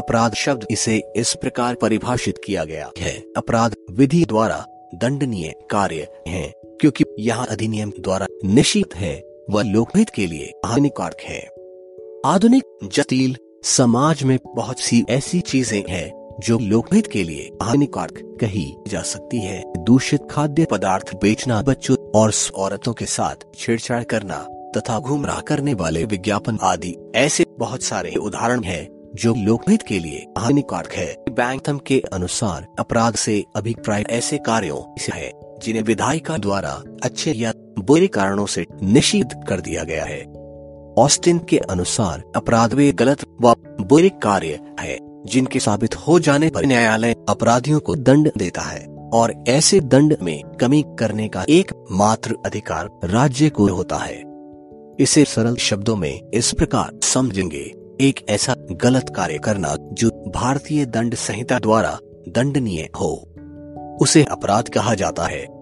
अपराध शब्द इसे इस प्रकार परिभाषित किया गया है। अपराध विधि द्वारा दंडनीय कार्य है, क्योंकि यहाँ अधिनियम द्वारा निश्चित है, वह लोकहित के लिए हानिकारक है। आधुनिक जटिल समाज में बहुत सी ऐसी चीज़ें हैं, जो लोकहित के लिए हानिकारक कही जा सकती है। दूषित खाद्य पदार्थ बेचना, बच्चों और औरतों के साथ छेड़छाड़ करना, तथा घुमराह करने वाले विज्ञापन आदि, ऐसे बहुत सारे उदाहरण हैं जो लोकहित के लिए हानिकारक है। बैंकथम के अनुसार, अपराध से अभिप्राय ऐसे कार्यों से है, जिन्हें विधायिका द्वारा अच्छे या बुरे कारणों से निषिद्ध कर दिया गया है। ऑस्टिन के अनुसार, अपराध वे गलत व बुरे कार्य है, जिनके साबित हो जाने पर न्यायालय अपराधियों को दंड देता है, और ऐसे दंड में कमी करने का एक मात्र अधिकार राज्य को होता है। इसे सरल शब्दों में इस प्रकार समझेंगे। एक ऐसा गलत कार्य करना जो भारतीय दंड संहिता द्वारा दंडनीय हो। उसे अपराध कहा जाता है।